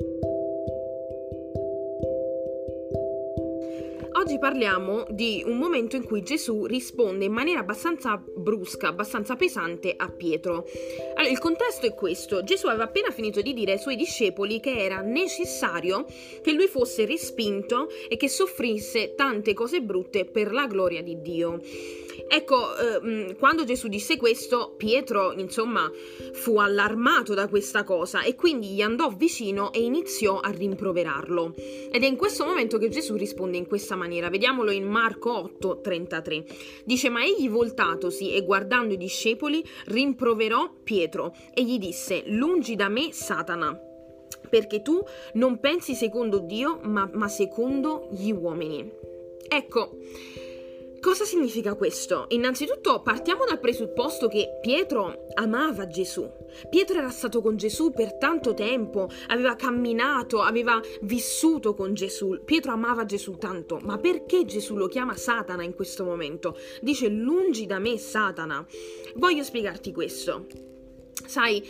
Thank you. Oggi parliamo di un momento in cui Gesù risponde in maniera abbastanza brusca, abbastanza pesante a Pietro. Allora, il contesto è questo: Gesù aveva appena finito di dire ai suoi discepoli che era necessario che lui fosse respinto e che soffrisse tante cose brutte per la gloria di Dio. Ecco, ehm, quando Gesù disse questo, Pietro, insomma, fu allarmato da questa cosa e quindi gli andò vicino e iniziò a rimproverarlo. Ed è in questo momento che Gesù risponde in questa maniera. Vediamolo in Marco 8, 33. Dice, ma egli voltatosi e guardando i discepoli, rimproverò Pietro e gli disse, lungi da me, Satana perché tu non pensi secondo Dio, ma, ma secondo gli uomini. Ecco, Cosa significa questo? Innanzitutto partiamo dal presupposto che Pietro amava Gesù. Pietro era stato con Gesù per tanto tempo, aveva camminato, aveva vissuto con Gesù. Pietro amava Gesù tanto, ma perché Gesù lo chiama Satana in questo momento? Dice lungi da me Satana. Voglio spiegarti questo. Sai,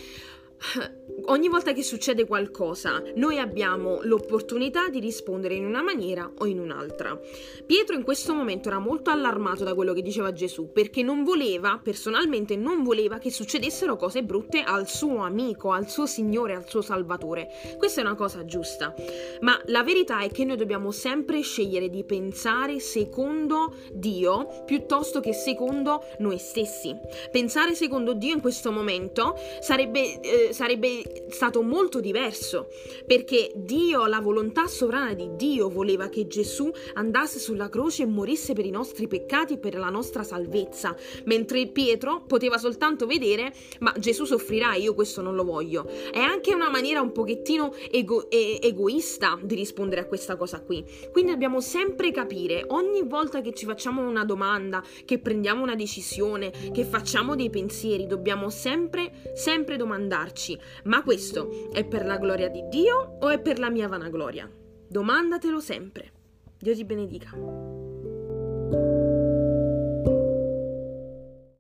ogni volta che succede qualcosa, noi abbiamo l'opportunità di rispondere in una maniera o in un'altra. Pietro in questo momento era molto allarmato da quello che diceva Gesù, perché non voleva, personalmente non voleva che succedessero cose brutte al suo amico, al suo Signore, al suo Salvatore. Questa è una cosa giusta, ma la verità è che noi dobbiamo sempre scegliere di pensare secondo Dio piuttosto che secondo noi stessi. Pensare secondo Dio in questo momento sarebbe eh, sarebbe stato molto diverso, perché Dio, la volontà sovrana di Dio, voleva che Gesù andasse sulla croce e morisse per i nostri peccati e per la nostra salvezza, mentre Pietro poteva soltanto vedere, ma Gesù soffrirà, io questo non lo voglio. È anche una maniera un pochettino ego- e- egoista di rispondere a questa cosa qui. Quindi dobbiamo sempre capire, ogni volta che ci facciamo una domanda, che prendiamo una decisione, che facciamo dei pensieri, dobbiamo sempre, sempre domandarci ma questo è per la gloria di Dio o è per la mia vanagloria? Domandatelo sempre. Dio ti benedica.